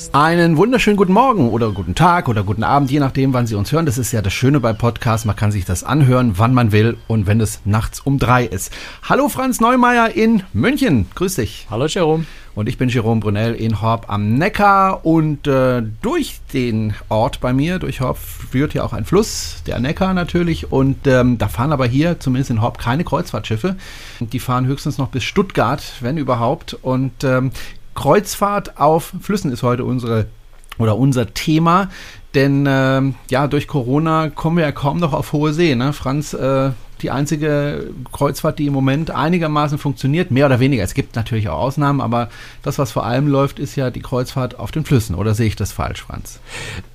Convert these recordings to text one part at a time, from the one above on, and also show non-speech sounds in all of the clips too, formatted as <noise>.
Kreuzfahrt-Podcast. Einen wunderschönen guten Morgen oder guten Tag oder guten Abend, je nachdem, wann Sie uns hören. Das ist ja das Schöne bei Podcasts. Man kann sich das anhören, wann man will und wenn es nachts um drei ist. Hallo Franz Neumeier in München. Grüß dich. Hallo Jerome. Und ich bin Jerome Brunel in Horb am Neckar und äh, durch den Ort bei mir, durch Horb, führt ja auch ein Fluss, der Neckar natürlich. Und ähm, da fahren aber hier, zumindest in Horb, keine Kreuzfahrtschiffe. Die fahren höchstens noch bis Stuttgart, wenn überhaupt. Und ähm, Kreuzfahrt auf Flüssen ist heute unsere oder unser Thema. Denn äh, ja, durch Corona kommen wir ja kaum noch auf hohe See. Ne? Franz, äh, die einzige Kreuzfahrt, die im Moment einigermaßen funktioniert, mehr oder weniger. Es gibt natürlich auch Ausnahmen, aber das, was vor allem läuft, ist ja die Kreuzfahrt auf den Flüssen. Oder sehe ich das falsch, Franz?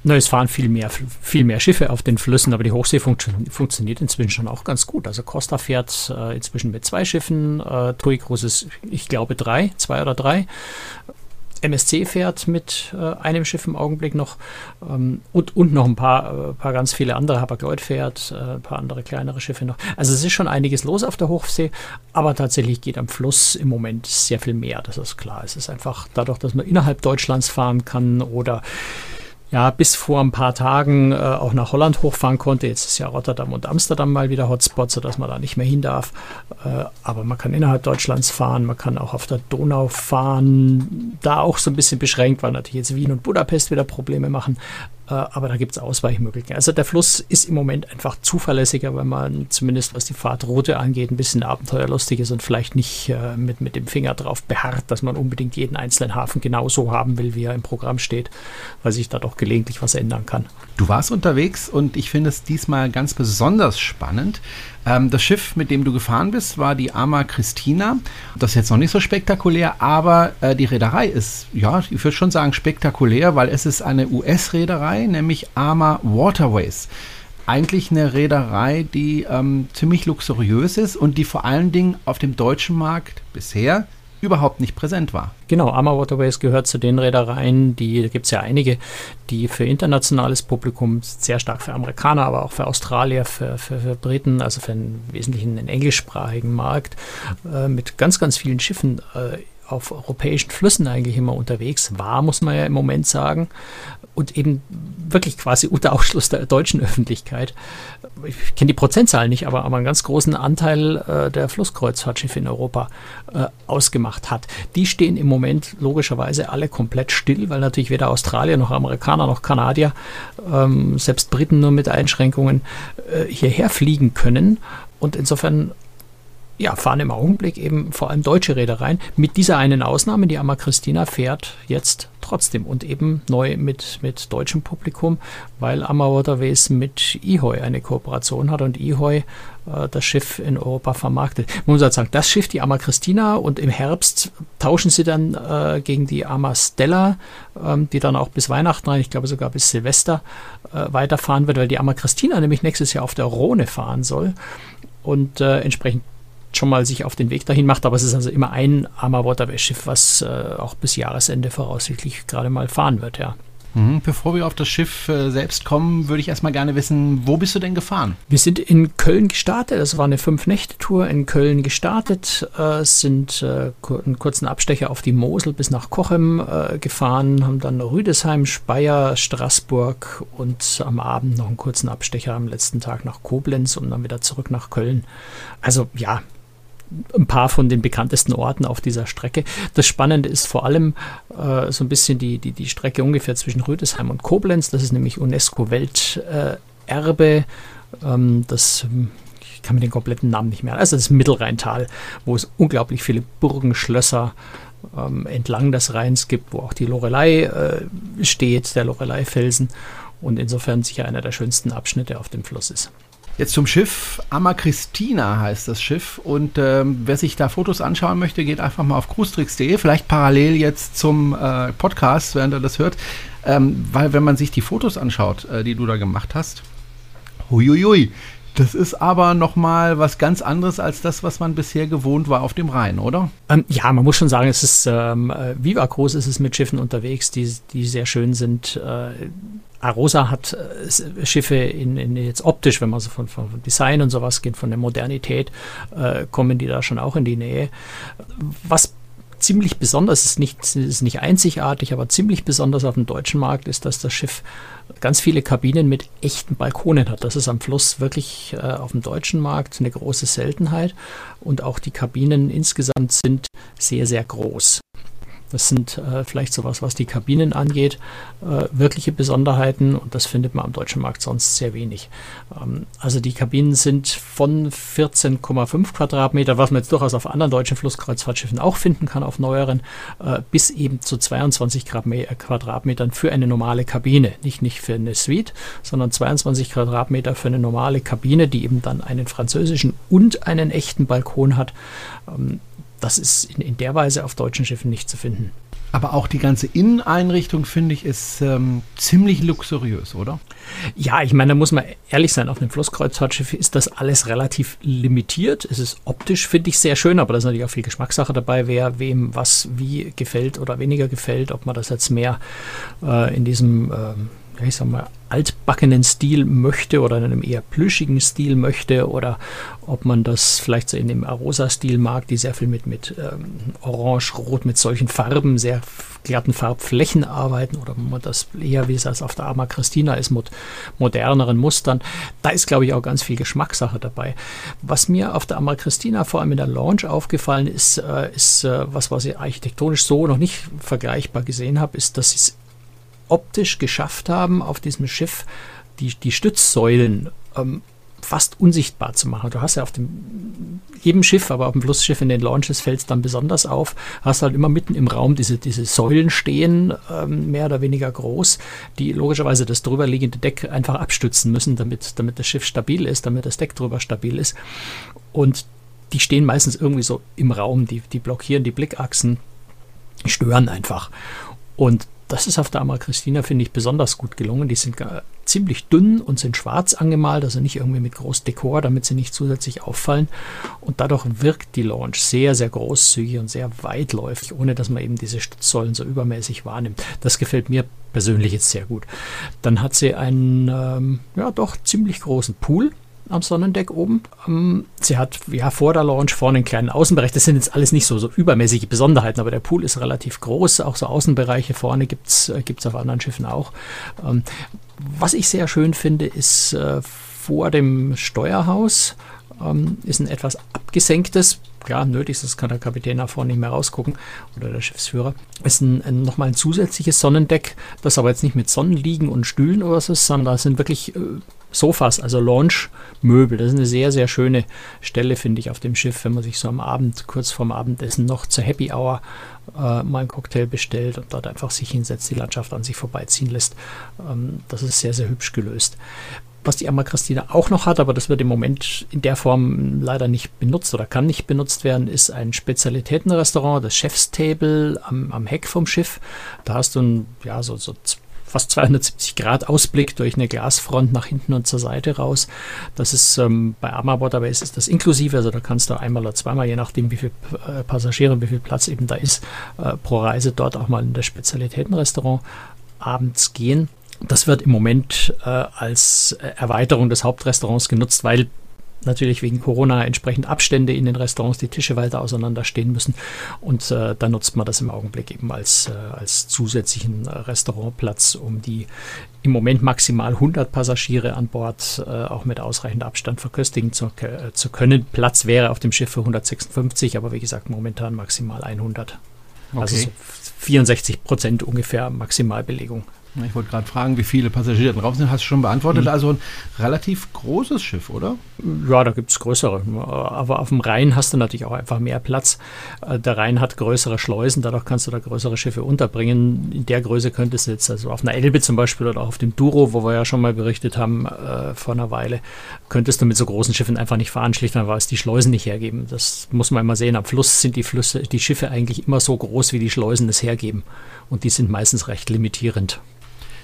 Na, es fahren viel mehr, viel mehr Schiffe auf den Flüssen, aber die Hochsee funktio funktioniert inzwischen schon auch ganz gut. Also Costa fährt äh, inzwischen mit zwei Schiffen, äh, TUI Cruises, ich glaube drei, zwei oder drei. MSC fährt mit äh, einem Schiff im Augenblick noch ähm, und, und noch ein paar, äh, paar ganz viele andere. Hapag-Lloyd fährt, äh, ein paar andere kleinere Schiffe noch. Also es ist schon einiges los auf der Hochsee, aber tatsächlich geht am Fluss im Moment sehr viel mehr, das ist klar. Es ist einfach dadurch, dass man innerhalb Deutschlands fahren kann oder ja, bis vor ein paar Tagen äh, auch nach Holland hochfahren konnte. Jetzt ist ja Rotterdam und Amsterdam mal wieder Hotspot, sodass man da nicht mehr hin darf. Äh, aber man kann innerhalb Deutschlands fahren, man kann auch auf der Donau fahren. Da auch so ein bisschen beschränkt, weil natürlich jetzt Wien und Budapest wieder Probleme machen. Äh, aber da gibt es Ausweichmöglichkeiten. Also der Fluss ist im Moment einfach zuverlässiger, weil man zumindest was die Fahrtroute angeht, ein bisschen abenteuerlustig ist und vielleicht nicht äh, mit, mit dem Finger drauf beharrt, dass man unbedingt jeden einzelnen Hafen genauso haben will, wie er im Programm steht, weil sich da doch gelegentlich was ändern kann. Du warst unterwegs und ich finde es diesmal ganz besonders spannend. Ähm, das Schiff, mit dem du gefahren bist, war die Ama Christina. Das ist jetzt noch nicht so spektakulär, aber äh, die Reederei ist, ja, ich würde schon sagen spektakulär, weil es ist eine US-Reederei, nämlich Ama Waterways eigentlich eine Reederei, die ähm, ziemlich luxuriös ist und die vor allen Dingen auf dem deutschen Markt bisher überhaupt nicht präsent war. Genau, Ama Waterways gehört zu den Reedereien, die, da gibt es ja einige, die für internationales Publikum, sehr stark für Amerikaner, aber auch für Australier, für, für, für Briten, also für einen wesentlichen englischsprachigen Markt, äh, mit ganz, ganz vielen Schiffen äh, auf europäischen Flüssen eigentlich immer unterwegs war, muss man ja im Moment sagen. Und eben wirklich quasi unter Ausschluss der deutschen Öffentlichkeit. Ich kenne die Prozentzahl nicht, aber, aber einen ganz großen Anteil äh, der Flusskreuzfahrtschiffe in Europa äh, ausgemacht hat. Die stehen im Moment logischerweise alle komplett still, weil natürlich weder Australier noch Amerikaner noch Kanadier, ähm, selbst Briten nur mit Einschränkungen, äh, hierher fliegen können. Und insofern ja, fahren im Augenblick eben vor allem deutsche Reedereien. Mit dieser einen Ausnahme, die Amma Christina fährt jetzt trotzdem und eben neu mit, mit deutschem Publikum, weil Amma Waterways mit Ihoi eine Kooperation hat und Ihoi äh, das Schiff in Europa vermarktet. Man muss halt sagen, das Schiff, die Amma Christina und im Herbst tauschen sie dann äh, gegen die Amma Stella, ähm, die dann auch bis Weihnachten rein, ich glaube sogar bis Silvester äh, weiterfahren wird, weil die Amma Christina nämlich nächstes Jahr auf der Rhone fahren soll und äh, entsprechend schon mal sich auf den Weg dahin macht, aber es ist also immer ein armer Waterway-Schiff, was äh, auch bis Jahresende voraussichtlich gerade mal fahren wird, ja. Mhm. Bevor wir auf das Schiff äh, selbst kommen, würde ich erstmal gerne wissen, wo bist du denn gefahren? Wir sind in Köln gestartet. Das war eine Fünf-Nächte-Tour in Köln gestartet, äh, sind äh, einen kurzen Abstecher auf die Mosel bis nach Kochem äh, gefahren, haben dann Rüdesheim, Speyer, Straßburg und am Abend noch einen kurzen Abstecher am letzten Tag nach Koblenz und dann wieder zurück nach Köln. Also ja, ein paar von den bekanntesten Orten auf dieser Strecke. Das Spannende ist vor allem äh, so ein bisschen die, die, die Strecke ungefähr zwischen Rüdesheim und Koblenz. Das ist nämlich UNESCO-Welterbe. Äh, ähm, das ich kann mir den kompletten Namen nicht mehr. Also das Mittelrheintal, wo es unglaublich viele Burgen, Schlösser ähm, entlang des Rheins gibt, wo auch die Lorelei äh, steht, der Lorelei-Felsen und insofern sicher einer der schönsten Abschnitte auf dem Fluss ist. Jetzt zum Schiff. Amma Christina heißt das Schiff. Und ähm, wer sich da Fotos anschauen möchte, geht einfach mal auf cruestricks.de. Vielleicht parallel jetzt zum äh, Podcast, während er das hört. Ähm, weil wenn man sich die Fotos anschaut, äh, die du da gemacht hast, huiuiui, das ist aber nochmal was ganz anderes als das, was man bisher gewohnt war auf dem Rhein, oder? Ähm, ja, man muss schon sagen, es ist ähm, äh, Viva Groß ist es mit Schiffen unterwegs, die, die sehr schön sind. Äh, Arosa hat äh, Schiffe in, in, jetzt optisch, wenn man so von, von, Design und sowas geht, von der Modernität, äh, kommen die da schon auch in die Nähe. Was ziemlich besonders, ist nicht, ist nicht einzigartig, aber ziemlich besonders auf dem deutschen Markt ist, dass das Schiff ganz viele Kabinen mit echten Balkonen hat. Das ist am Fluss wirklich äh, auf dem deutschen Markt eine große Seltenheit. Und auch die Kabinen insgesamt sind sehr, sehr groß. Das sind äh, vielleicht sowas, was die Kabinen angeht, äh, wirkliche Besonderheiten und das findet man am deutschen Markt sonst sehr wenig. Ähm, also die Kabinen sind von 14,5 Quadratmeter, was man jetzt durchaus auf anderen deutschen Flusskreuzfahrtschiffen auch finden kann, auf neueren, äh, bis eben zu 22 Quadratmetern für eine normale Kabine. Nicht, nicht für eine Suite, sondern 22 Quadratmeter für eine normale Kabine, die eben dann einen französischen und einen echten Balkon hat. Ähm, das ist in, in, der Weise auf deutschen Schiffen nicht zu finden. Aber auch die ganze Inneneinrichtung, finde ich, ist ähm, ziemlich luxuriös, oder? Ja, ich meine, da muss man ehrlich sein, auf einem Flusskreuzfahrtschiff ist das alles relativ limitiert. Es ist optisch, finde ich, sehr schön, aber da ist natürlich auch viel Geschmackssache dabei, wer wem was wie gefällt oder weniger gefällt, ob man das jetzt mehr äh, in diesem... Ähm, ich sag mal, altbackenen Stil möchte oder in einem eher plüschigen Stil möchte oder ob man das vielleicht so in dem Arosa-Stil mag, die sehr viel mit, mit ähm, Orange, Rot, mit solchen Farben, sehr glatten Farbflächen arbeiten oder man das eher, wie es auf der Arma Christina ist, mit moderneren Mustern. Da ist, glaube ich, auch ganz viel Geschmackssache dabei. Was mir auf der Arma Christina vor allem in der Launch aufgefallen ist, äh, ist äh, was, was ich architektonisch so noch nicht vergleichbar gesehen habe, ist, dass es optisch geschafft haben, auf diesem Schiff die, die Stützsäulen ähm, fast unsichtbar zu machen. Du hast ja auf dem jedem Schiff, aber auf dem Flussschiff in den Launches fällt es dann besonders auf, hast halt immer mitten im Raum diese, diese Säulen stehen, ähm, mehr oder weniger groß, die logischerweise das drüberliegende Deck einfach abstützen müssen, damit, damit das Schiff stabil ist, damit das Deck drüber stabil ist. Und die stehen meistens irgendwie so im Raum, die, die blockieren die Blickachsen, stören einfach. Und das ist auf der Amar Christina, finde ich, besonders gut gelungen. Die sind ziemlich dünn und sind schwarz angemalt, also nicht irgendwie mit groß Dekor, damit sie nicht zusätzlich auffallen. Und dadurch wirkt die Launch sehr, sehr großzügig und sehr weitläufig, ohne dass man eben diese Stützsäulen so übermäßig wahrnimmt. Das gefällt mir persönlich jetzt sehr gut. Dann hat sie einen, ähm, ja, doch ziemlich großen Pool am Sonnendeck oben. Ähm, sie hat ja vor der Launch vorne einen kleinen Außenbereich. Das sind jetzt alles nicht so, so übermäßige Besonderheiten, aber der Pool ist relativ groß. Auch so Außenbereiche vorne gibt es äh, auf anderen Schiffen auch. Ähm, was ich sehr schön finde, ist äh, vor dem Steuerhaus ähm, ist ein etwas abgesenktes, klar, nötig, das kann der Kapitän nach vorne nicht mehr rausgucken oder der Schiffsführer, ist ein, ein, nochmal ein zusätzliches Sonnendeck, das aber jetzt nicht mit Sonnenliegen und Stühlen oder so ist, sondern da sind wirklich äh, Sofas, also Launch-Möbel. Das ist eine sehr, sehr schöne Stelle, finde ich, auf dem Schiff, wenn man sich so am Abend, kurz vorm Abendessen noch zur Happy Hour äh, mal einen Cocktail bestellt und dort einfach sich hinsetzt, die Landschaft an sich vorbeiziehen lässt. Ähm, das ist sehr, sehr hübsch gelöst. Was die Amma Christina auch noch hat, aber das wird im Moment in der Form leider nicht benutzt oder kann nicht benutzt werden, ist ein Spezialitätenrestaurant, das Chefstable am, am Heck vom Schiff. Da hast du ein, ja, so, so fast 270 Grad Ausblick durch eine Glasfront nach hinten und zur Seite raus. Das ist ähm, bei Arma Waterways ist das inklusive, also da kannst du einmal oder zweimal, je nachdem wie viele äh, Passagiere und wie viel Platz eben da ist, äh, pro Reise dort auch mal in das Spezialitätenrestaurant abends gehen. Das wird im Moment äh, als Erweiterung des Hauptrestaurants genutzt, weil natürlich wegen Corona entsprechend Abstände in den Restaurants, die Tische weiter auseinander stehen müssen. Und äh, da nutzt man das im Augenblick eben als, äh, als zusätzlichen Restaurantplatz, um die im Moment maximal 100 Passagiere an Bord äh, auch mit ausreichend Abstand verköstigen zu, äh, zu, können. Platz wäre auf dem Schiff für 156, aber wie gesagt momentan maximal 100. Okay. Also so 64 Prozent ungefähr Maximalbelegung. Ich wollte gerade fragen, wie viele Passagiere drauf sind. Hast du schon beantwortet. Mhm. Also ein relativ großes Schiff, oder? Ja, da gibt es größere. Aber auf dem Rhein hast du natürlich auch einfach mehr Platz. Äh, der Rhein hat größere Schleusen, dadurch kannst du da größere Schiffe unterbringen. In der Größe könntest du jetzt, also auf einer Elbe zum Beispiel oder auch auf dem Duro, wo wir ja schon mal berichtet haben äh, vor einer Weile, könntest du mit so großen Schiffen einfach nicht fahren, schlicht weil es die Schleusen nicht hergeben. Das muss man immer sehen. Am Fluss sind die Flüsse, die Schiffe eigentlich immer so groß, wie die Schleusen es hergeben. Und die sind meistens recht limitierend.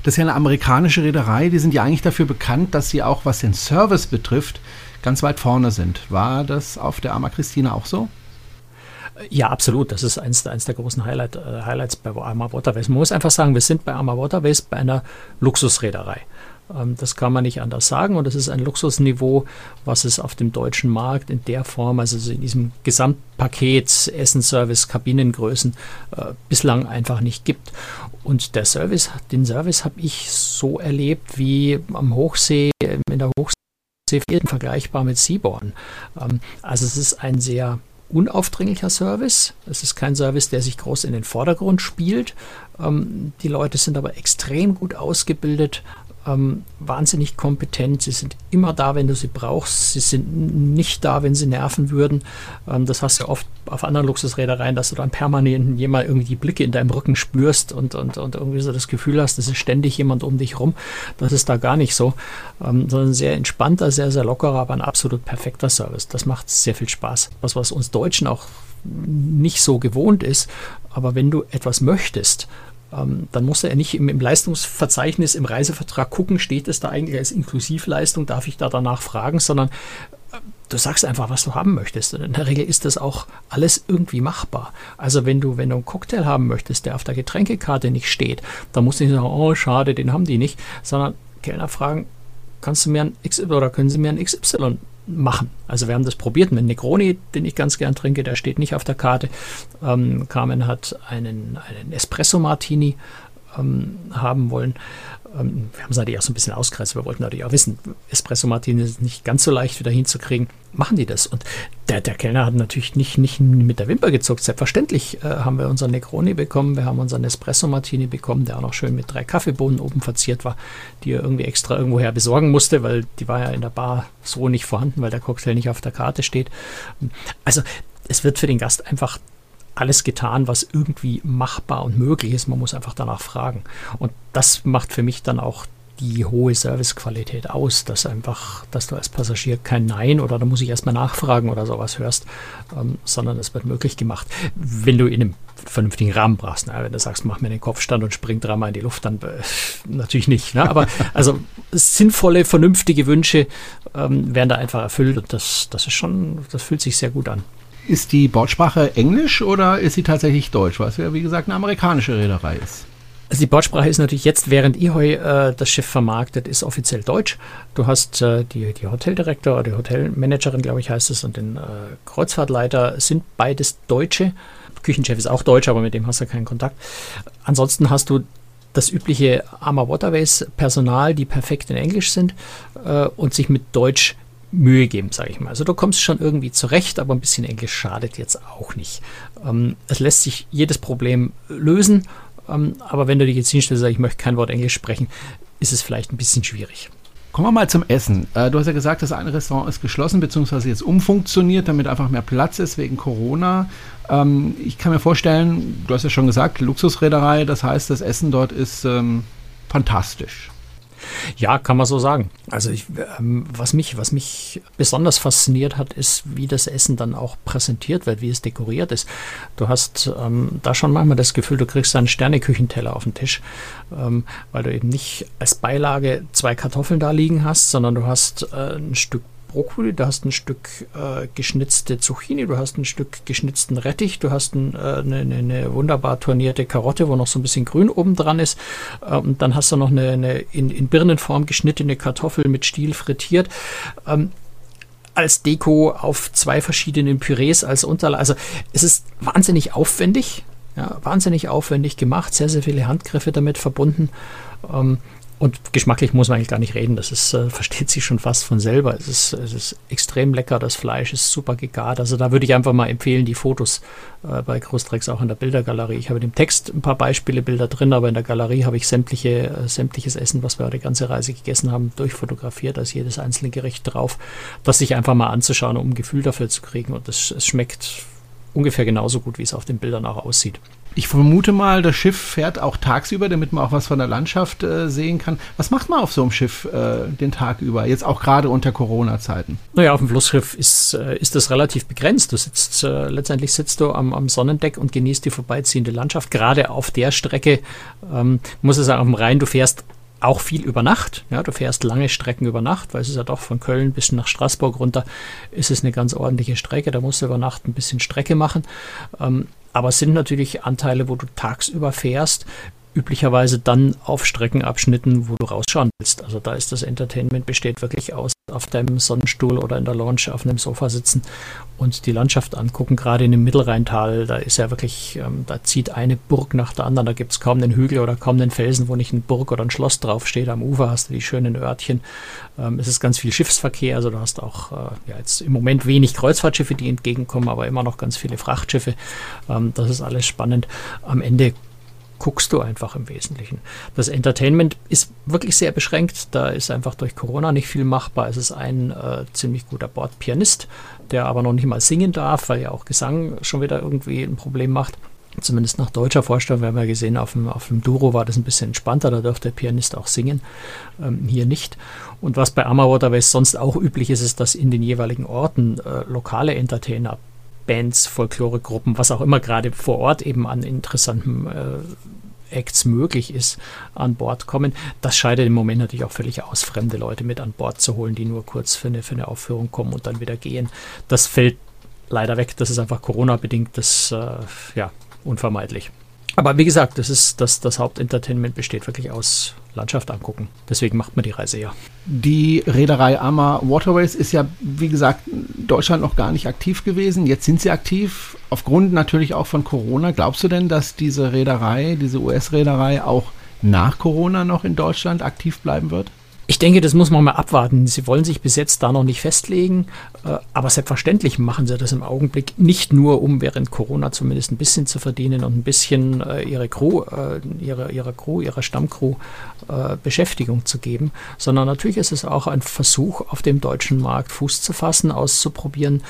Das ist ja eine amerikanische Reederei, die sind ja eigentlich dafür bekannt, dass sie auch, was den Service betrifft, ganz weit vorne sind. War das auf der Arma Christina auch so? Ja, absolut. Das ist eins, eins der großen Highlight, äh, Highlights bei Arma Waterways. Man muss einfach sagen, wir sind bei Arma Waterways bei einer Luxusreederei. Ähm, das kann man nicht anders sagen und das ist ein Luxusniveau, was es auf dem deutschen Markt in der Form, also in diesem Gesamtpaket Essenservice, Kabinengrößen äh, bislang einfach nicht gibt. Und der Service, den Service habe ich so erlebt wie am Hochsee, in der Hochsee vergleichbar mit Seaborn. Ähm, also es ist ein sehr unaufdringlicher Service. Es ist kein Service, der sich groß in den Vordergrund spielt. Ähm, die Leute sind aber extrem gut ausgebildet, ähm, wahnsinnig kompetent. Sie sind immer da, wenn du sie brauchst. Sie sind nicht da, wenn sie nerven würden. Ähm, das hast du oft auf anderen Luxusrädereien, dass du dann permanent jemand irgendwie die Blicke in deinem Rücken spürst und, und, und irgendwie so das Gefühl hast, es ist ständig jemand um dich rum. Das ist da gar nicht so, ähm, sondern sehr entspannter, sehr, sehr lockerer, aber ein absolut perfekter Service. Das macht sehr viel Spaß. Was, was uns Deutschen auch nicht so gewohnt ist, aber wenn du etwas möchtest, ähm, dann muss er nicht im, im, Leistungsverzeichnis, im Reisevertrag gucken, steht es da eigentlich als Inklusivleistung, darf ich da danach fragen, sondern äh, du sagst einfach, was du haben möchtest. Und in der Regel ist das auch alles irgendwie machbar. Also wenn du, wenn du einen Cocktail haben möchtest, der auf der Getränkekarte nicht steht, dann musst du nicht sagen, oh schade, den haben die nicht, sondern Kellner fragen, kannst du mir ein XY oder können sie mir ein XY machen. Also wir haben das probiert mit Negroni, den ich ganz gern trinke, der steht nicht auf der Karte. Ähm, Carmen hat einen, einen Espresso Martini ähm, haben wollen. Ähm, wir haben es natürlich auch so ein bisschen ausgereizt. Wir wollten natürlich auch wissen, Espresso Martini ist nicht ganz so leicht wieder hinzukriegen. Machen die das? Und der, der Kellner hat natürlich nicht, nicht mit der Wimper gezuckt. Selbstverständlich äh, haben wir unseren Negroni bekommen, wir haben unseren Espresso Martini bekommen, der auch noch schön mit drei Kaffeebohnen oben verziert war, die er irgendwie extra irgendwoher besorgen musste, weil die war ja in der Bar so nicht vorhanden, weil der Cocktail nicht auf der Karte steht. Also es wird für den Gast einfach alles getan, was irgendwie machbar und möglich ist. Man muss einfach danach fragen. Und das macht für mich dann auch die hohe Servicequalität aus, dass einfach, dass du als Passagier kein Nein oder da muss ich erstmal nachfragen oder sowas hörst, ähm, sondern es wird möglich gemacht. Wenn du in einem vernünftigen Rahmen brauchst, ne? wenn du sagst, mach mir den Kopfstand und spring dreimal in die Luft, dann äh, <laughs> natürlich nicht. Ne? Aber <laughs> also sinnvolle, vernünftige Wünsche ähm, werden da einfach erfüllt und das, das ist schon, das fühlt sich sehr gut an. Ist die Bordsprache Englisch oder ist sie tatsächlich Deutsch? Was ja, wie gesagt, eine amerikanische Reederei ist. Also die Bordsprache ist natürlich jetzt, während Ihoi äh, das Schiff vermarktet, ist offiziell Deutsch. Du hast äh, die, die Hoteldirektor oder die Hotelmanagerin, glaube ich, heißt es, und den äh, Kreuzfahrtleiter sind beides Deutsche. Küchenchef ist auch Deutsch, aber mit dem hast du keinen Kontakt. Ansonsten hast du das übliche Arma Waterways Personal, die perfekt in Englisch sind äh, und sich mit Deutsch Mühe geben, sage ich mal. Also du kommst schon irgendwie zurecht, aber ein bisschen Englisch schadet jetzt auch nicht. Ähm, es lässt sich jedes Problem lösen, ähm, aber wenn du dich jetzt hinstellst und sagst, ich möchte kein Wort Englisch sprechen, ist es vielleicht ein bisschen schwierig. Kommen wir mal zum Essen. Äh, du hast ja gesagt, das eine Restaurant ist geschlossen, beziehungsweise jetzt umfunktioniert, damit einfach mehr Platz ist wegen Corona. Ähm, ich kann mir vorstellen, du hast ja schon gesagt, Luxusreederei, das heißt, das Essen dort ist ähm, fantastisch. Ja, kann man so sagen. Also ich, ähm, was, mich, was mich besonders fasziniert hat, ist, wie das Essen dann auch präsentiert wird, wie es dekoriert ist. Du hast ähm, da schon manchmal das Gefühl, du kriegst einen Sterneküchenteller auf den Tisch, ähm, weil du eben nicht als Beilage zwei Kartoffeln da liegen hast, sondern du hast äh, ein Stück Brokkoli, du hast ein Stück äh, geschnitzte Zucchini, du hast ein Stück geschnitzten Rettich, du hast ein, äh, eine, eine, wunderbar turnierte Karotte, wo noch so ein bisschen Grün oben dran ist. Ähm, dann hast du noch eine, eine in, in, Birnenform geschnittene Kartoffel mit Stiel frittiert. Ähm, als Deko auf zwei verschiedenen Pürees als Unterlage. Also es ist wahnsinnig aufwendig, ja, wahnsinnig aufwendig gemacht, sehr, sehr viele Handgriffe damit verbunden. Ähm, und geschmacklich muss man eigentlich gar nicht reden. Das ist, äh, <laughs> versteht sich schon fast von selber. Es ist, es ist extrem lecker. Das Fleisch ist super gegart. Also da würde ich einfach mal empfehlen, die Fotos äh, bei Großdrecks auch in der Bildergalerie. Ich habe im Text ein paar Beispiele, Bilder drin, aber in der Galerie habe ich sämtliche, äh, sämtliches Essen, was wir die ganze Reise gegessen haben, durchfotografiert. Da ist jedes einzelne Gericht drauf, das sich einfach mal anzuschauen, um ein Gefühl dafür zu kriegen. Und es schmeckt ungefähr genauso gut, wie es auf den Bildern auch aussieht. Ich vermute mal, das Schiff fährt auch tagsüber, damit man auch was von der Landschaft äh, sehen kann. Was macht man auf so einem Schiff äh, den Tag über, jetzt auch gerade unter Corona-Zeiten? Naja, auf dem Flussschiff ist, äh, ist das relativ begrenzt. Du sitzt, äh, letztendlich sitzt du am, am, Sonnendeck und genießt die vorbeiziehende Landschaft. Gerade auf der Strecke, ähm, muss ich sagen, auf dem Rhein, du fährst auch viel über Nacht. Ja, du fährst lange Strecken über Nacht, weil es ist ja doch von Köln bis nach Straßburg runter, ist es eine ganz ordentliche Strecke. Da musst du über Nacht ein bisschen Strecke machen. Ähm, aber es sind natürlich Anteile, wo du tagsüber fährst, üblicherweise dann auf Streckenabschnitten, wo du rausschauen willst. Also da ist das Entertainment besteht wirklich aus auf deinem Sonnenstuhl oder in der Lounge auf einem Sofa sitzen und die Landschaft angucken. Gerade in dem Mittelrheintal, da ist ja wirklich, ähm, da zieht eine Burg nach der anderen. Da gibt es kaum einen Hügel oder kaum einen Felsen, wo nicht eine Burg oder ein Schloss draufsteht. Am Ufer hast du die schönen Örtchen. Ähm, es ist ganz viel Schiffsverkehr, also du hast auch äh, ja, jetzt im Moment wenig Kreuzfahrtschiffe, die entgegenkommen, aber immer noch ganz viele Frachtschiffe. Ähm, das ist alles spannend. Am Ende guckst du einfach im Wesentlichen. Das Entertainment ist wirklich sehr beschränkt. Da ist einfach durch Corona nicht viel machbar. Es ist ein äh, ziemlich guter Bordpianist, der aber noch nicht mal singen darf, weil ja auch Gesang schon wieder irgendwie ein Problem macht. Zumindest nach deutscher Vorstellung, wir haben ja gesehen, auf dem, auf dem Duro war das ein bisschen entspannter, da dürfte der Pianist auch singen, ähm, hier nicht. Und was bei Ammerwater West sonst auch üblich ist, ist, dass in den jeweiligen Orten äh, lokale Entertainer Bands, Folkloregruppen, was auch immer gerade vor Ort eben an interessanten äh, Acts möglich ist, an Bord kommen. Das scheidet im Moment natürlich auch völlig aus, fremde Leute mit an Bord zu holen, die nur kurz für eine, für eine Aufführung kommen und dann wieder gehen. Das fällt leider weg. Das ist einfach Corona-bedingt, das äh, ja unvermeidlich. Aber wie gesagt, das ist das, das Hauptentertainment besteht wirklich aus Landschaft angucken. Deswegen macht man die Reise ja. Die Reederei Ama Waterways ist ja, wie gesagt, in Deutschland noch gar nicht aktiv gewesen. Jetzt sind sie aktiv, aufgrund natürlich auch von Corona. Glaubst du denn, dass diese Reederei, diese US-Reederei auch nach Corona noch in Deutschland aktiv bleiben wird? Ich denke, das muss man mal abwarten. Sie wollen sich bis jetzt da noch nicht festlegen, äh, aber selbstverständlich machen sie das im Augenblick nicht nur, um während Corona zumindest ein bisschen zu verdienen und ein bisschen äh, ihre Crew, äh, ihre, ihrer Crew, ihrer Stammcrew Beschäftigung zu geben, sondern natürlich ist es auch ein Versuch, auf dem deutschen Markt Fuß zu fassen, auszuprobieren,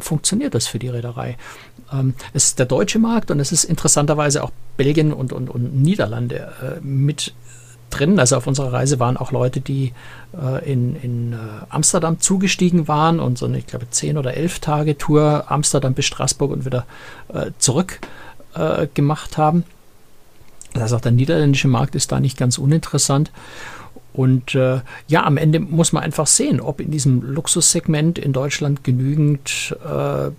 funktioniert das für die Reederei. Ähm, es ist der deutsche Markt und es ist interessanterweise auch Belgien und, und, und Niederlande mit drin. Also auf unserer Reise waren auch Leute, die äh, in, in äh, Amsterdam zugestiegen waren und so eine, ich glaube, 10 oder 11 Tage Tour Amsterdam bis Straßburg und wieder äh, zurück äh, gemacht haben. Also auch der niederländische Markt ist da nicht ganz uninteressant. Und äh, ja, am Ende muss man einfach sehen, ob in diesem Luxussegment in Deutschland genügend äh,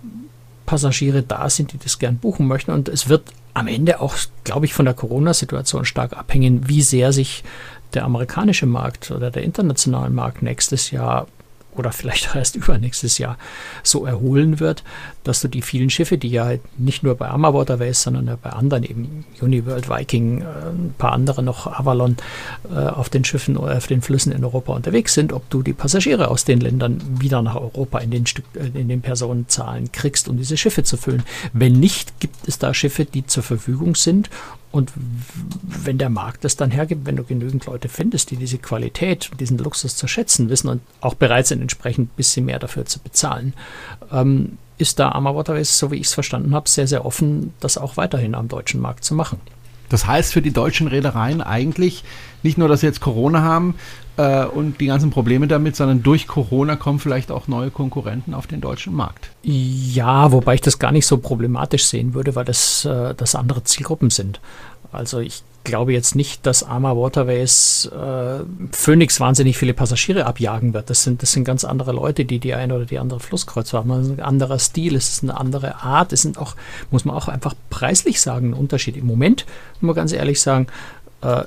Passagiere da sind, die das gern buchen möchten. Und es wird am Ende auch, glaube ich, von der Corona-Situation stark abhängen, wie sehr sich der amerikanische Markt oder der internationale Markt nächstes Jahr oder vielleicht <laughs> erst übernächstes Jahr so erholen wird, dass du die vielen Schiffe, die ja halt nicht nur bei Amma Waterways, sondern ja bei anderen eben Uniworld, Viking, äh, ein paar andere noch, Avalon, äh, auf den Schiffen oder auf den Flüssen in Europa unterwegs sind, ob du die Passagiere aus den Ländern wieder nach Europa in den, Stück, äh, in den Personenzahlen kriegst, um diese Schiffe zu füllen. Wenn nicht, gibt es da Schiffe, die zur Verfügung sind und wenn der Markt das dann hergibt, wenn du genügend Leute findest, die diese Qualität, diesen Luxus zu schätzen wissen und auch bereit sind, entsprechend ein bisschen mehr dafür zu bezahlen, ähm, ist da Arma Waterways, so wie ich es verstanden habe, sehr, sehr offen, das auch weiterhin am deutschen Markt zu machen. Das heißt für die deutschen Reedereien eigentlich nicht nur, dass sie jetzt Corona haben äh, und die ganzen Probleme damit, sondern durch Corona kommen vielleicht auch neue Konkurrenten auf den deutschen Markt. Ja, wobei ich das gar nicht so problematisch sehen würde, weil das, äh, das andere Zielgruppen sind. Also ich glaube jetzt nicht, dass Arma Waterways äh, Phoenix wahnsinnig viele Passagiere abjagen wird. Das sind, das sind ganz andere Leute, die die eine oder die andere Flusskreuzfahrt machen. Das ist ein anderer Stil, es ist eine andere Art. Es sind auch, muss man auch einfach preislich sagen, ein Unterschied. Im Moment, muss man ganz ehrlich sagen, äh,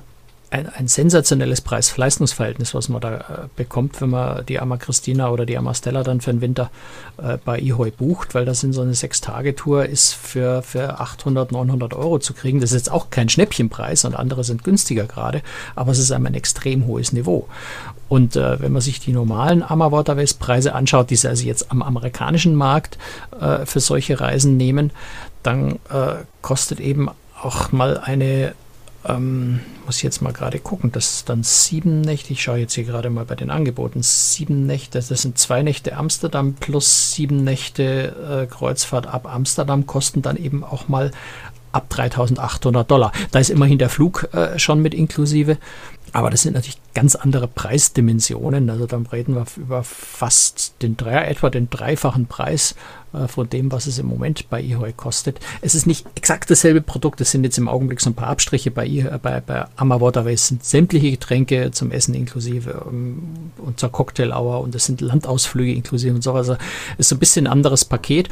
ein, ein sensationelles Preis-Leistungsverhältnis, was man da äh, bekommt, wenn man die Ama Christina oder die Ama Stella dann für den Winter äh, bei Ihoi bucht, weil das in so eine Sechs-Tage-Tour ist für, für 800, 900 Euro zu kriegen. Das ist jetzt auch kein Schnäppchenpreis und andere sind günstiger gerade, aber es ist ein extrem hohes Niveau. Und äh, wenn man sich die normalen Ama Waterways Preise anschaut, die sie also jetzt am amerikanischen Markt äh, für solche Reisen nehmen, dann äh, kostet eben auch mal eine ähm, muss jetzt mal gerade gucken, das ist dann sieben Nächte. Ich schaue jetzt hier gerade mal bei den Angeboten. Sieben Nächte, das sind zwei Nächte Amsterdam plus sieben Nächte äh, Kreuzfahrt ab Amsterdam, kosten dann eben auch mal ab 3800 Dollar. Da ist immerhin der Flug äh, schon mit inklusive. Aber das sind natürlich ganz andere Preisdimensionen. Also dann reden wir über fast den drei, etwa den dreifachen Preis äh, von dem, was es im Moment bei eHoy kostet. Es ist nicht exakt dasselbe Produkt. Es sind jetzt im Augenblick so ein paar Abstriche bei, e bei, bei Amma Waterways sind sämtliche Getränke zum Essen inklusive um, ähm, und zur Cocktail Hour und es sind Landausflüge inklusive und so. Also ist so ein bisschen ein anderes Paket.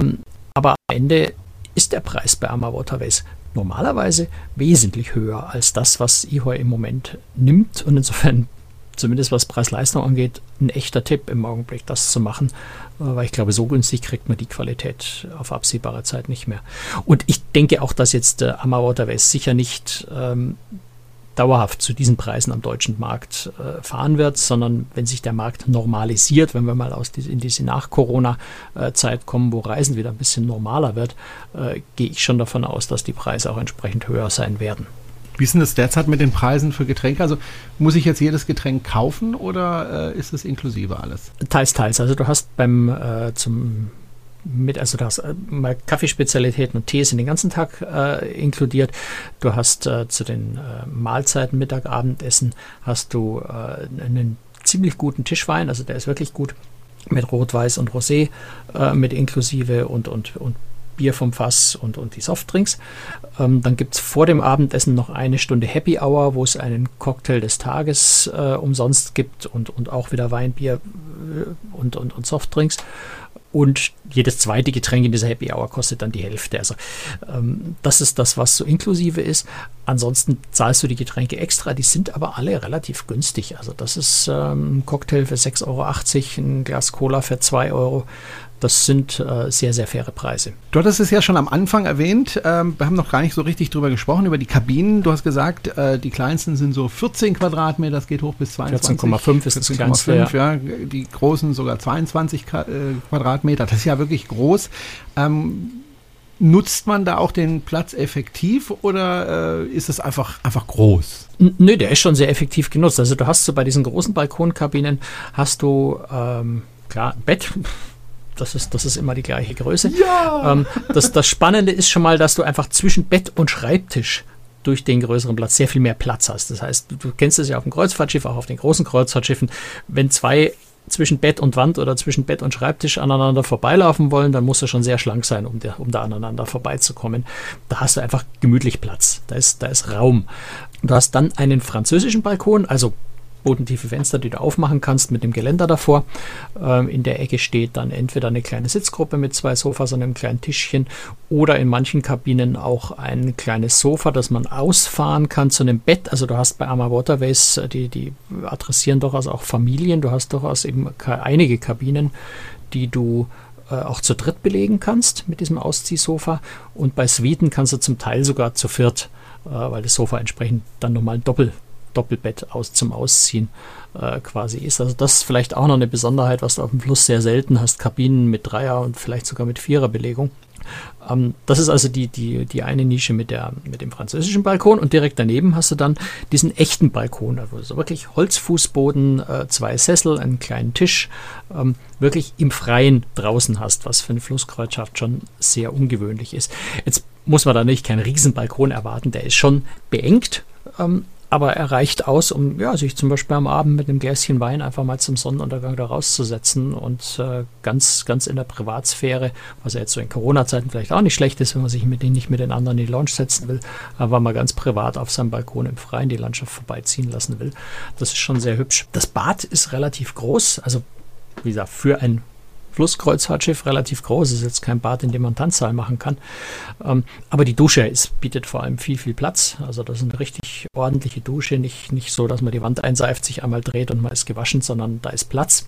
Ähm, aber am Ende ist der Preis bei Arma Waterways normalerweise wesentlich höher als das, was Ihoi im Moment nimmt. Und insofern, zumindest was Preis-Leistung angeht, ein echter Tipp im Augenblick, das zu machen, weil ich glaube, so günstig kriegt man die Qualität auf absehbare Zeit nicht mehr. Und ich denke auch, dass jetzt äh, Arma Waterways sicher nicht ähm, dauerhaft zu diesen Preisen am deutschen Markt äh, fahren wird, sondern wenn sich der Markt normalisiert, wenn wir mal aus die, in diese Nach-Corona-Zeit kommen, wo Reisen wieder ein bisschen normaler wird, äh, gehe ich schon davon aus, dass die Preise auch entsprechend höher sein werden. Wie ist denn das derzeit mit den Preisen für Getränke? Also muss ich jetzt jedes Getränk kaufen oder äh, ist es inklusive alles? Teils, teils. Also du hast beim äh, zum mit, also du hast äh, mal Kaffeespezialitäten und Tees in den ganzen Tag äh, inkludiert. Du hast äh, zu den äh, Mahlzeiten, Mittag, Abendessen, hast du äh, einen ziemlich guten Tischwein, also der ist wirklich gut mit Rot, Weiß und Rosé äh, mit inklusive und, und, und Bier vom Fass und, und die Softdrinks. Ähm, dann gibt es vor dem Abendessen noch eine Stunde Happy Hour, wo es einen Cocktail des Tages äh, umsonst gibt und, und auch wieder Wein, Bier und, und, und Softdrinks und jedes zweite Getränk in dieser Happy Hour kostet dann die Hälfte. Also ähm, das ist das, was so inklusive ist. Ansonsten zahlst du die Getränke extra, die sind aber alle relativ günstig. Also das ist ähm, ein Cocktail für 6,80 Euro, ein Glas Cola für 2 Euro. Das sind äh, sehr, sehr faire Preise. Du hattest es ja schon am Anfang erwähnt. Ähm, wir haben noch gar nicht so richtig drüber gesprochen, über die Kabinen. Du hast gesagt, äh, die kleinsten sind so 14 Quadratmeter, das geht hoch bis 22. 14,5 ist 14, das kleinste. Ja. ja. Die großen sogar 22 äh, Quadratmeter. Das ist ja wirklich groß. Ähm, Nutzt man da auch den Platz effektiv oder äh, ist es einfach, einfach groß? Nö, der ist schon sehr effektiv genutzt. Also du hast so bei diesen großen Balkonkabinen hast du ähm, klar ein Bett, das ist, das ist immer die gleiche Größe. Ja! Ähm, das, das Spannende ist schon mal, dass du einfach zwischen Bett und Schreibtisch durch den größeren Platz sehr viel mehr Platz hast. Das heißt, du, du kennst es ja auf dem Kreuzfahrtschiff, auch auf den großen Kreuzfahrtschiffen, wenn zwei zwischen Bett und Wand oder zwischen Bett und Schreibtisch aneinander vorbeilaufen wollen, dann muss er schon sehr schlank sein, um, der, um da aneinander vorbeizukommen. Da hast du einfach gemütlich Platz. Da ist, da ist Raum. Du hast dann einen französischen Balkon, also bodentiefe Fenster, die du aufmachen kannst mit dem Geländer davor. Ähm, in der Ecke steht dann entweder eine kleine Sitzgruppe mit zwei Sofas und einem kleinen Tischchen oder in manchen Kabinen auch ein kleines Sofa, das man ausfahren kann zu einem Bett. Also du hast bei Arma Waterways, äh, die, die adressieren durchaus auch Familien. Du hast durchaus eben einige Kabinen, die du äh, auch zu dritt belegen kannst mit diesem Ausziehsofa. Und bei Suiten kannst du zum Teil sogar zu viert, äh, weil das Sofa entsprechend dann nochmal doppelt Doppelbett aus zum Ausziehen äh, quasi ist. Also das ist vielleicht auch noch eine Besonderheit, was du auf dem Fluss sehr selten hast. Kabinen mit Dreier und vielleicht sogar mit Viererbelegung. Ähm, das ist also die, die, die eine Nische mit, der, mit dem französischen Balkon und direkt daneben hast du dann diesen echten Balkon, also so wirklich Holzfußboden, äh, zwei Sessel, einen kleinen Tisch, ähm, wirklich im Freien draußen hast, was für eine Flusskreuzschaft schon sehr ungewöhnlich ist. Jetzt muss man da nicht keinen Riesenbalkon erwarten, der ist schon beengt, ähm, aber er reicht aus, um ja, sich zum Beispiel am Abend mit einem Gläschen Wein einfach mal zum Sonnenuntergang da rauszusetzen und äh, ganz, ganz in der Privatsphäre, was ja jetzt so in Corona-Zeiten vielleicht auch nicht schlecht ist, wenn man sich mit denen nicht mit den anderen in die Lounge setzen will, aber mal ganz privat auf seinem Balkon im Freien die Landschaft vorbeiziehen lassen will. Das ist schon sehr hübsch. Das Bad ist relativ groß, also wie gesagt, für ein Flusskreuzfahrtschiff relativ groß. ist jetzt kein Bad, in dem man Tanzsaal machen kann. Ähm, aber die Dusche ist, bietet vor allem viel, viel Platz. Also das ist eine richtig ordentliche Dusche. Nicht, nicht so, dass man die Wand einseift, sich einmal dreht und man ist gewaschen, sondern da ist Platz.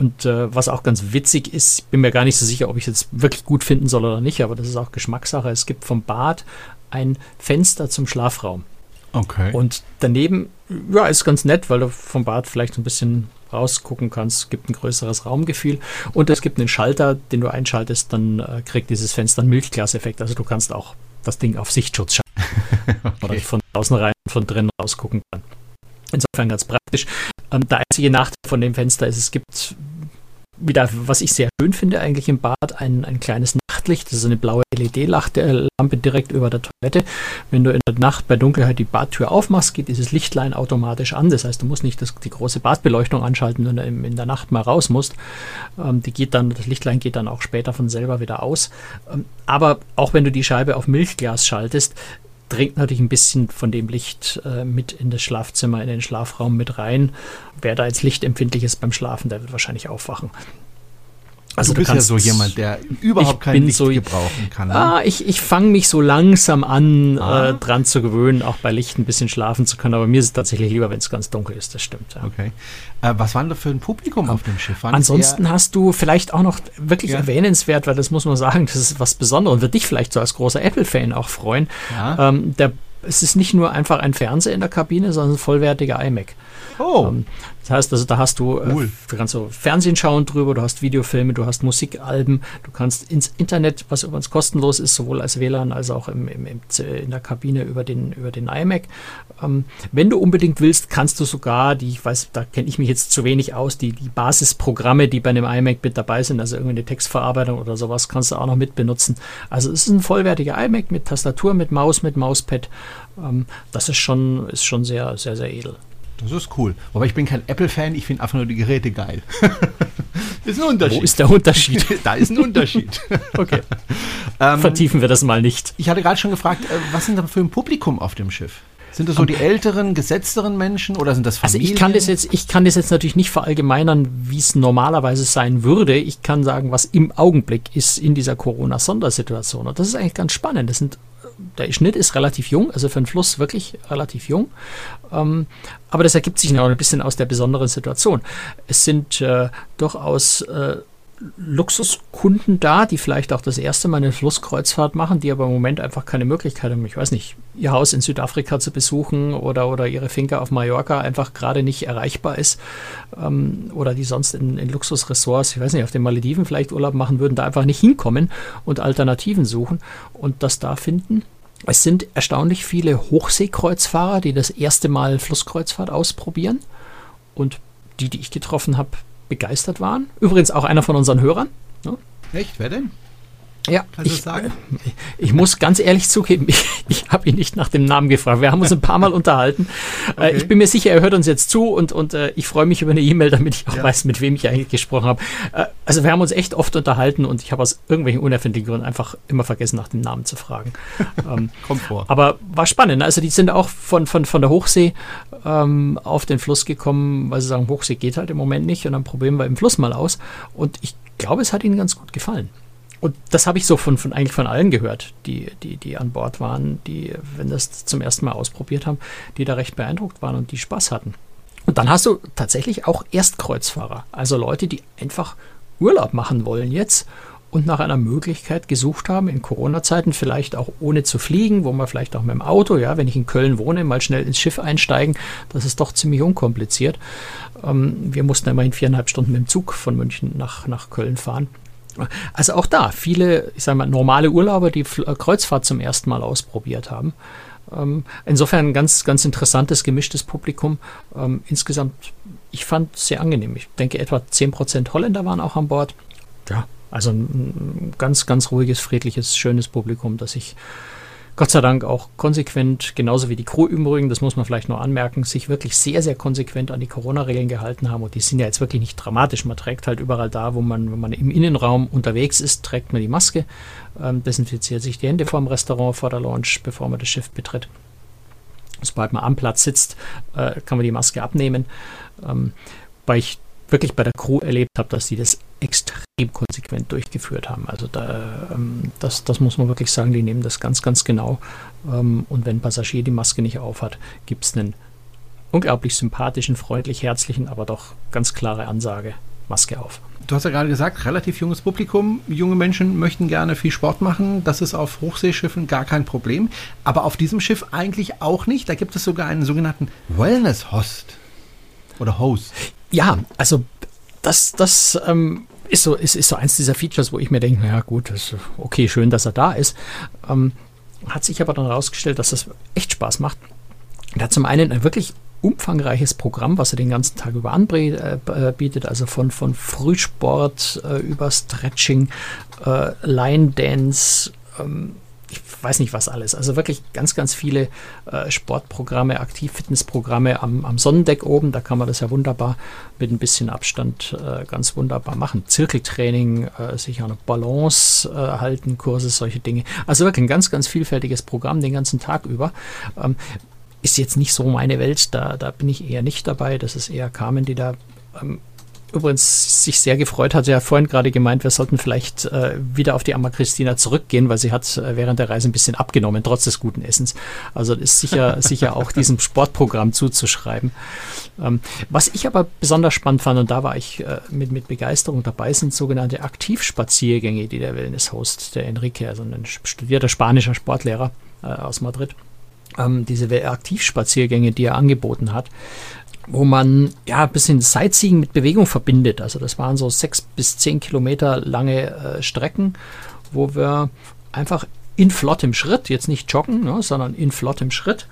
Und äh, was auch ganz witzig ist, ich bin mir gar nicht so sicher, ob ich es jetzt wirklich gut finden soll oder nicht, aber das ist auch Geschmackssache. Es gibt vom Bad ein Fenster zum Schlafraum. Okay. Und daneben, ja, ist ganz nett, weil du vom Bad vielleicht ein bisschen rausgucken kannst. Es gibt ein größeres Raumgefühl und es gibt einen Schalter, den du einschaltest, dann äh, kriegt dieses Fenster einen Milchglaseffekt. Also du kannst auch das Ding auf Sichtschutz schalten, <laughs> okay. oder von außen rein von drinnen rausgucken kann. Insofern ganz praktisch. Ähm, der einzige Nachteil von dem Fenster ist, es gibt wieder, was ich sehr schön finde, eigentlich im Bad, ein, ein kleines Nachtlicht. Das ist eine blaue LED-Lampe direkt über der Toilette. Wenn du in der Nacht bei Dunkelheit die Badtür aufmachst, geht dieses Lichtlein automatisch an. Das heißt, du musst nicht das, die große Badbeleuchtung anschalten, wenn du in der Nacht mal raus musst. Ähm, die geht dann, das Lichtlein geht dann auch später von selber wieder aus. Ähm, aber auch wenn du die Scheibe auf Milchglas schaltest, dringt natürlich ein bisschen von dem Licht äh, mit in das Schlafzimmer, in den Schlafraum mit rein. Wer da jetzt lichtempfindlich ist beim Schlafen, der wird wahrscheinlich aufwachen. Also du, du bist ja so jemand, der überhaupt kein Licht so, gebrauchen kann. Ne? Ah, ich ich fange mich so langsam an, ah. äh, dran zu gewöhnen, auch bei Licht ein bisschen schlafen zu können. Aber mir ist es tatsächlich lieber, wenn es ganz dunkel ist. Das stimmt. Ja. Okay. Äh, was war denn da für ein Publikum auf dem Schiff? Waren Ansonsten hast du vielleicht auch noch wirklich ja. erwähnenswert, weil das muss man sagen, das ist was Besonderes und wird dich vielleicht so als großer Apple-Fan auch freuen. Ja. Ähm, der es ist nicht nur einfach ein Fernseher in der Kabine, sondern ein vollwertiger iMac. Oh. Ähm, das heißt, also da hast du, äh, cool. du kannst so Fernsehen schauen drüber, du hast Videofilme, du hast Musikalben, du kannst ins Internet, was übrigens kostenlos ist, sowohl als WLAN als auch im, im, im in der Kabine über den, über den iMac. Ähm, wenn du unbedingt willst, kannst du sogar, die, ich weiß, da kenne ich mich jetzt zu wenig aus, die, die Basisprogramme, die bei einem iMac mit dabei sind, also irgendeine Textverarbeitung oder sowas, kannst du auch noch mit benutzen. Also es ist ein vollwertiger iMac mit Tastatur, mit Maus, mit Mauspad. Ähm, das ist schon, ist schon sehr, sehr, sehr edel. Das ist cool. Aber ich bin kein Apple-Fan, ich finde einfach nur die Geräte geil. <laughs> ist ein Unterschied. Wo ist der Unterschied? <laughs> da ist ein Unterschied. <laughs> okay. ähm, Vertiefen wir das mal nicht. Ich hatte gerade schon gefragt, äh, was sind da für ein Publikum auf dem Schiff? Sind das so die älteren, gesetzteren Menschen oder sind das Familien? Also ich kann das jetzt, ich kann das jetzt natürlich nicht verallgemeinern, wie es normalerweise sein würde. Ich kann sagen, was im Augenblick ist in dieser Corona-Sondersituation. Und das ist eigentlich ganz spannend. Das sind der Schnitt ist relativ jung, also für einen Fluss wirklich relativ jung. Ähm, aber das ergibt sich noch ein bisschen aus der besonderen Situation. Es sind äh, durchaus äh, Luxuskunden da, die vielleicht auch das erste Mal eine Flusskreuzfahrt machen, die aber im Moment einfach keine Möglichkeit haben, ich weiß nicht, ihr Haus in Südafrika zu besuchen oder, oder ihre Finca auf Mallorca einfach gerade nicht erreichbar ist ähm, oder die sonst in, in Luxusressorts, ich weiß nicht, auf den Malediven vielleicht Urlaub machen würden, da einfach nicht hinkommen und Alternativen suchen und das da finden. Es sind erstaunlich viele Hochseekreuzfahrer, die das erste Mal Flusskreuzfahrt ausprobieren. Und die, die ich getroffen habe, begeistert waren. Übrigens auch einer von unseren Hörern. Ne? Echt? Wer denn? Ja, ich, <laughs> ich, muss ganz ehrlich zugeben, ich, <laughs> ich habe ihn nicht nach dem Namen gefragt. Wir haben uns ein paar Mal <laughs> unterhalten. Äh, okay. ich bin mir sicher, er hört uns jetzt zu und, und äh, ich freue mich über eine E-Mail, damit ich auch ja. weiß, mit wem ich eigentlich gesprochen habe. Äh, also wir haben uns echt oft unterhalten und ich habe aus irgendwelchen unerfindlichen Gründen einfach immer vergessen, nach dem Namen zu fragen. ähm, Kommt vor. Aber war spannend. Also die sind auch von, von, von der Hochsee ähm, auf den Fluss gekommen, weil sie sagen, Hochsee geht halt im Moment nicht und dann probieren wir im Fluss mal aus. Und ich glaube, es hat ihnen ganz gut gefallen. Und das habe ich so von, von eigentlich von allen gehört, die, die, die an Bord waren, die, wenn das zum ersten Mal ausprobiert haben, die da recht beeindruckt waren und die Spaß hatten. Und dann hast du tatsächlich auch Erstkreuzfahrer, also Leute, die einfach Urlaub machen wollen jetzt und nach einer Möglichkeit gesucht haben, in Corona-Zeiten vielleicht auch ohne zu fliegen, wo man vielleicht auch mit dem Auto, ja, wenn ich in Köln wohne, mal schnell ins Schiff einsteigen, das ist doch ziemlich unkompliziert. Ähm, wir mussten immerhin viereinhalb Stunden mit dem Zug von München nach, nach Köln fahren. Also auch da, viele, ich sage mal, normale Urlauber, die äh, Kreuzfahrt zum ersten Mal ausprobiert haben. Ähm, insofern ein ganz, ganz interessantes, gemischtes Publikum. Ähm, insgesamt, ich fand es sehr angenehm. Ich denke, etwa 10% Holländer waren auch an Bord. Ja, also ein ganz, ganz ruhiges, friedliches, schönes Publikum, das ich Gott sei Dank auch konsequent, genauso wie die Crew übrigens, das muss man vielleicht noch anmerken, sich wirklich sehr, sehr konsequent an die Corona-Regeln gehalten haben. Und die sind ja jetzt wirklich nicht dramatisch. Man trägt halt überall da, wo man, wenn man im Innenraum unterwegs ist, trägt man die Maske, ähm, desinfiziert sich die Hände vor dem Restaurant, vor der Lounge, bevor man das Schiff betritt. Sobald man am Platz sitzt, äh, kann man die Maske abnehmen. Ähm, weil ich wirklich bei der Crew erlebt habe, dass sie das extrem konsequent durchgeführt haben. Also da, ähm, das, das muss man wirklich sagen, die nehmen das ganz, ganz genau. Ähm, und wenn ein Passagier die Maske nicht aufhat, gibt es einen unglaublich sympathischen, freundlich, herzlichen, aber doch ganz klare Ansage, Maske auf. Du hast ja gerade gesagt, relativ junges Publikum. Junge Menschen möchten gerne viel Sport machen. Das ist auf Hochseeschiffen gar kein Problem. Aber auf diesem Schiff eigentlich auch nicht. Da gibt es sogar einen sogenannten Wellness-Host oder Host. Ja, also das, das ähm, ist, so, ist, ist so eins dieser Features, wo ich mir denke, naja gut, ist okay, schön, dass er da ist. Ähm, hat sich aber dann herausgestellt, dass das echt Spaß macht. Er hat zum einen ein wirklich umfangreiches Programm, was er den ganzen Tag über anbietet, äh, also von, von Frühsport äh, über Stretching, äh, Line Dance, ähm, weiß nicht was alles. Also wirklich ganz, ganz viele äh, Sportprogramme, Aktivfitnessprogramme am, am Sonnendeck oben. Da kann man das ja wunderbar mit ein bisschen Abstand äh, ganz wunderbar machen. Zirkeltraining, äh, sich an Balance äh, halten, Kurse, solche Dinge. Also wirklich ein ganz, ganz vielfältiges Programm den ganzen Tag über. Ähm, ist jetzt nicht so meine Welt, da, da bin ich eher nicht dabei. Das ist eher Carmen, die da ähm, übrigens sich sehr gefreut hat. Sie hat vorhin gerade gemeint, wir sollten vielleicht äh, wieder auf die Amma Christina zurückgehen, weil sie hat äh, während der Reise ein bisschen abgenommen, trotz des guten Essens. Also ist sicher, <laughs> sicher auch diesem Sportprogramm zuzuschreiben. Ähm, was ich aber besonders spannend fand, und da war ich äh, mit, mit Begeisterung dabei, sind sogenannte Aktivspaziergänge, die der Wellness-Host, der Enrique, also ein studierter spanischer Sportlehrer äh, aus Madrid, ähm, diese Aktivspaziergänge, die er angeboten hat, wo man ja ein bisschen Sightseeing mit Bewegung verbindet. Also das waren so sechs bis zehn Kilometer lange äh, Strecken, wo wir einfach in flottem Schritt, jetzt nicht joggen, ne, sondern in flottem Schritt,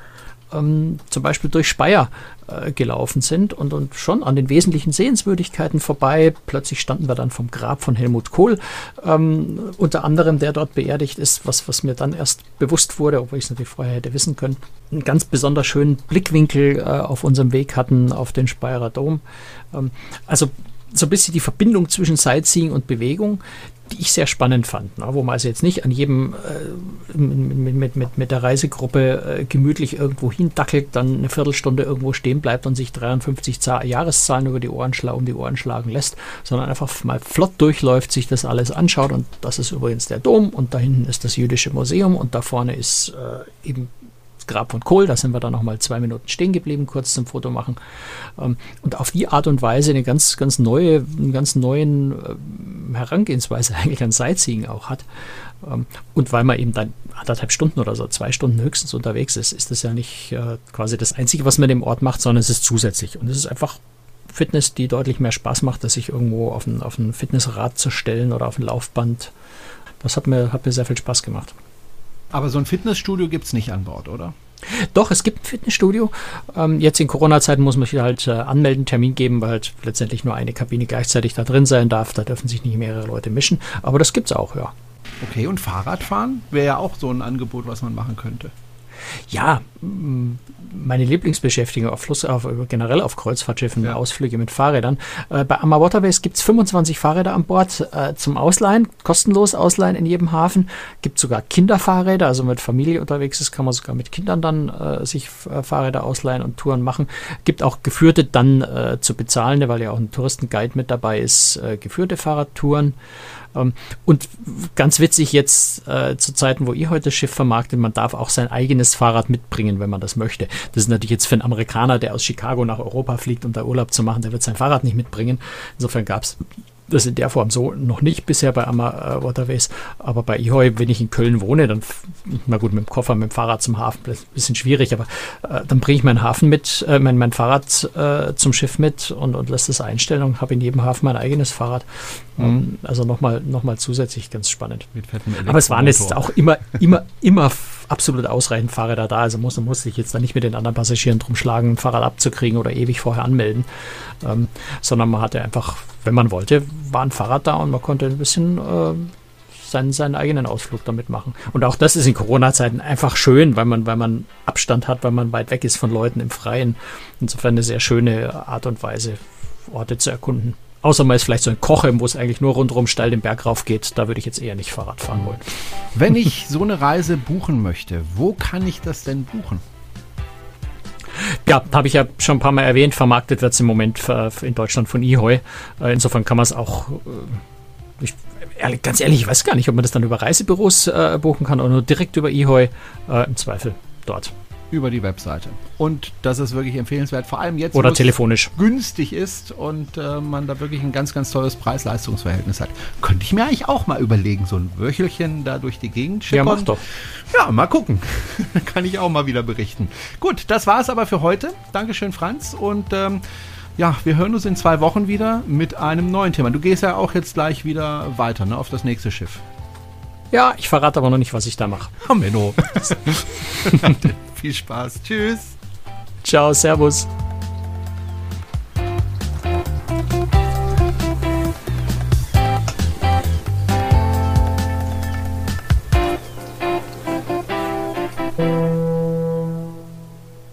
ähm, zum Beispiel durch Speyer äh, gelaufen sind und, und schon an den wesentlichen Sehenswürdigkeiten vorbei. Plötzlich standen wir dann vom Grab von Helmut Kohl, ähm, unter anderem, der dort beerdigt ist, was, was mir dann erst bewusst wurde, obwohl ich es natürlich vorher hätte wissen können. Einen ganz besonders schönen Blickwinkel äh, auf unserem Weg hatten auf den Speyerer Dom. Ähm, also so ein bisschen die Verbindung zwischen Sightseeing und Bewegung, die ich sehr spannend fand, ne? wo man also jetzt nicht an jedem äh, mit, mit, mit, der Reisegruppe äh, gemütlich irgendwo hindackelt, dann eine Viertelstunde irgendwo stehen bleibt und sich 53 Jahreszahlen über die Ohren um die Ohren schlagen lässt, sondern einfach mal flott durchläuft, sich das alles anschaut und das ist übrigens der Dom und da hinten ist das jüdische Museum und da vorne ist äh, eben Grab von Kohl. Da sind wir dann nochmal zwei Minuten stehen geblieben, kurz zum Foto machen. Ähm, und auf die Art und Weise eine ganz, ganz neue, einen ganz neuen äh, Herangehensweise <laughs> eigentlich an Sightseeing auch hat. Ähm, und weil man eben dann anderthalb Stunden oder so, zwei Stunden höchstens unterwegs ist, ist das ja nicht äh, quasi das Einzige, was man dem Ort macht, sondern es ist zusätzlich. Und es ist einfach Fitness, die deutlich mehr Spaß macht, als sich irgendwo auf ein, auf ein Fitnessrad zu stellen oder auf ein Laufband. Das hat mir, hat mir sehr viel Spaß gemacht. Aber so ein Fitnessstudio gibt es nicht an Bord, oder? Doch, es gibt ein Fitnessstudio. Ähm, jetzt in Corona-Zeiten muss man sich halt äh, anmelden, Termin geben, weil halt letztendlich nur eine Kabine gleichzeitig da drin sein darf. Da dürfen sich nicht mehrere Leute mischen. Aber das gibt es auch, ja. Okay, und Fahrradfahren wäre ja auch so ein Angebot, was man machen könnte. Ja, meine Lieblingsbeschäftigung auf Fluss, auf, generell auf Kreuzfahrtschiffen, ja. Ausflüge mit Fahrrädern. Äh, bei Amma Waterways gibt es 25 Fahrräder an Bord äh, zum Ausleihen, kostenlos ausleihen in jedem Hafen. Gibt sogar Kinderfahrräder, also mit Familie unterwegs ist, kann man sogar mit Kindern dann äh, sich äh, Fahrräder ausleihen und Touren machen. Gibt auch geführte dann äh, zu bezahlende, weil ja auch ein Touristenguide mit dabei ist, äh, geführte Fahrradtouren. Ähm, und ganz witzig jetzt zu Zeiten, wo ihr heute das Schiff vermarktet, man darf auch sein eigenes Fahrrad mitbringen, wenn man das möchte. Das ist natürlich jetzt für einen Amerikaner, der aus Chicago nach Europa fliegt, um da Urlaub zu machen, der wird sein Fahrrad nicht mitbringen. Insofern gab es das in der Form so noch nicht bisher bei Amma äh, Waterways. Aber bei Ihoi, wenn ich in Köln wohne, dann, na gut, mit dem Koffer, mit dem Fahrrad zum Hafen, ein bisschen schwierig, aber äh, dann bringe ich meinen Hafen mit, äh, mein, mein Fahrrad äh, zum Schiff mit und, und lasse das einstellen und habe in jedem Hafen mein eigenes Fahrrad. Mhm. also nochmal noch mal zusätzlich ganz spannend. Aber es waren jetzt auch immer, immer, immer absolut ausreichend Fahrräder da. Also muss, muss ich jetzt da nicht mit den anderen Passagieren drum schlagen, ein Fahrrad abzukriegen oder ewig vorher anmelden. Ähm, sondern man hatte einfach, wenn man wollte, war ein Fahrrad da und man konnte ein bisschen äh, seinen, seinen eigenen Ausflug damit machen. Und auch das ist in Corona-Zeiten einfach schön, weil man, weil man Abstand hat, weil man weit weg ist von Leuten im Freien. Insofern eine sehr schöne Art und Weise, Orte zu erkunden. Außer man ist vielleicht so ein Kochem, wo es eigentlich nur rundherum steil den Berg rauf geht. Da würde ich jetzt eher nicht Fahrrad fahren wollen. Wenn ich so eine Reise buchen möchte, wo kann ich das denn buchen? Ja, habe ich ja schon ein paar Mal erwähnt. Vermarktet wird es im Moment in Deutschland von eHoy. Äh, insofern kann man es auch. Äh, ich, ehrlich, ganz ehrlich, ich weiß gar nicht, ob man das dann über Reisebüros äh, buchen kann oder nur direkt über eHoy. Äh, Im Zweifel dort über die Webseite. Und das ist wirklich empfehlenswert, vor allem jetzt, Oder wo telefonisch. es günstig ist und äh, man da wirklich ein ganz, ganz tolles Preis-Leistungs-Verhältnis hat. Könnte ich mir eigentlich auch mal überlegen, so ein Wöchelchen da durch die Gegend schippern. Ja, mach doch. Ja, mal gucken. <laughs> Kann ich auch mal wieder berichten. Gut, das war es aber für heute. Dankeschön, Franz. Und ähm, ja, wir hören uns in zwei Wochen wieder mit einem neuen Thema. Du gehst ja auch jetzt gleich wieder weiter, ne, auf das nächste Schiff. Ja, ich verrate aber noch nicht, was ich da mache. Oh, Menno. <laughs> Viel Spaß. Tschüss. Ciao, Servus.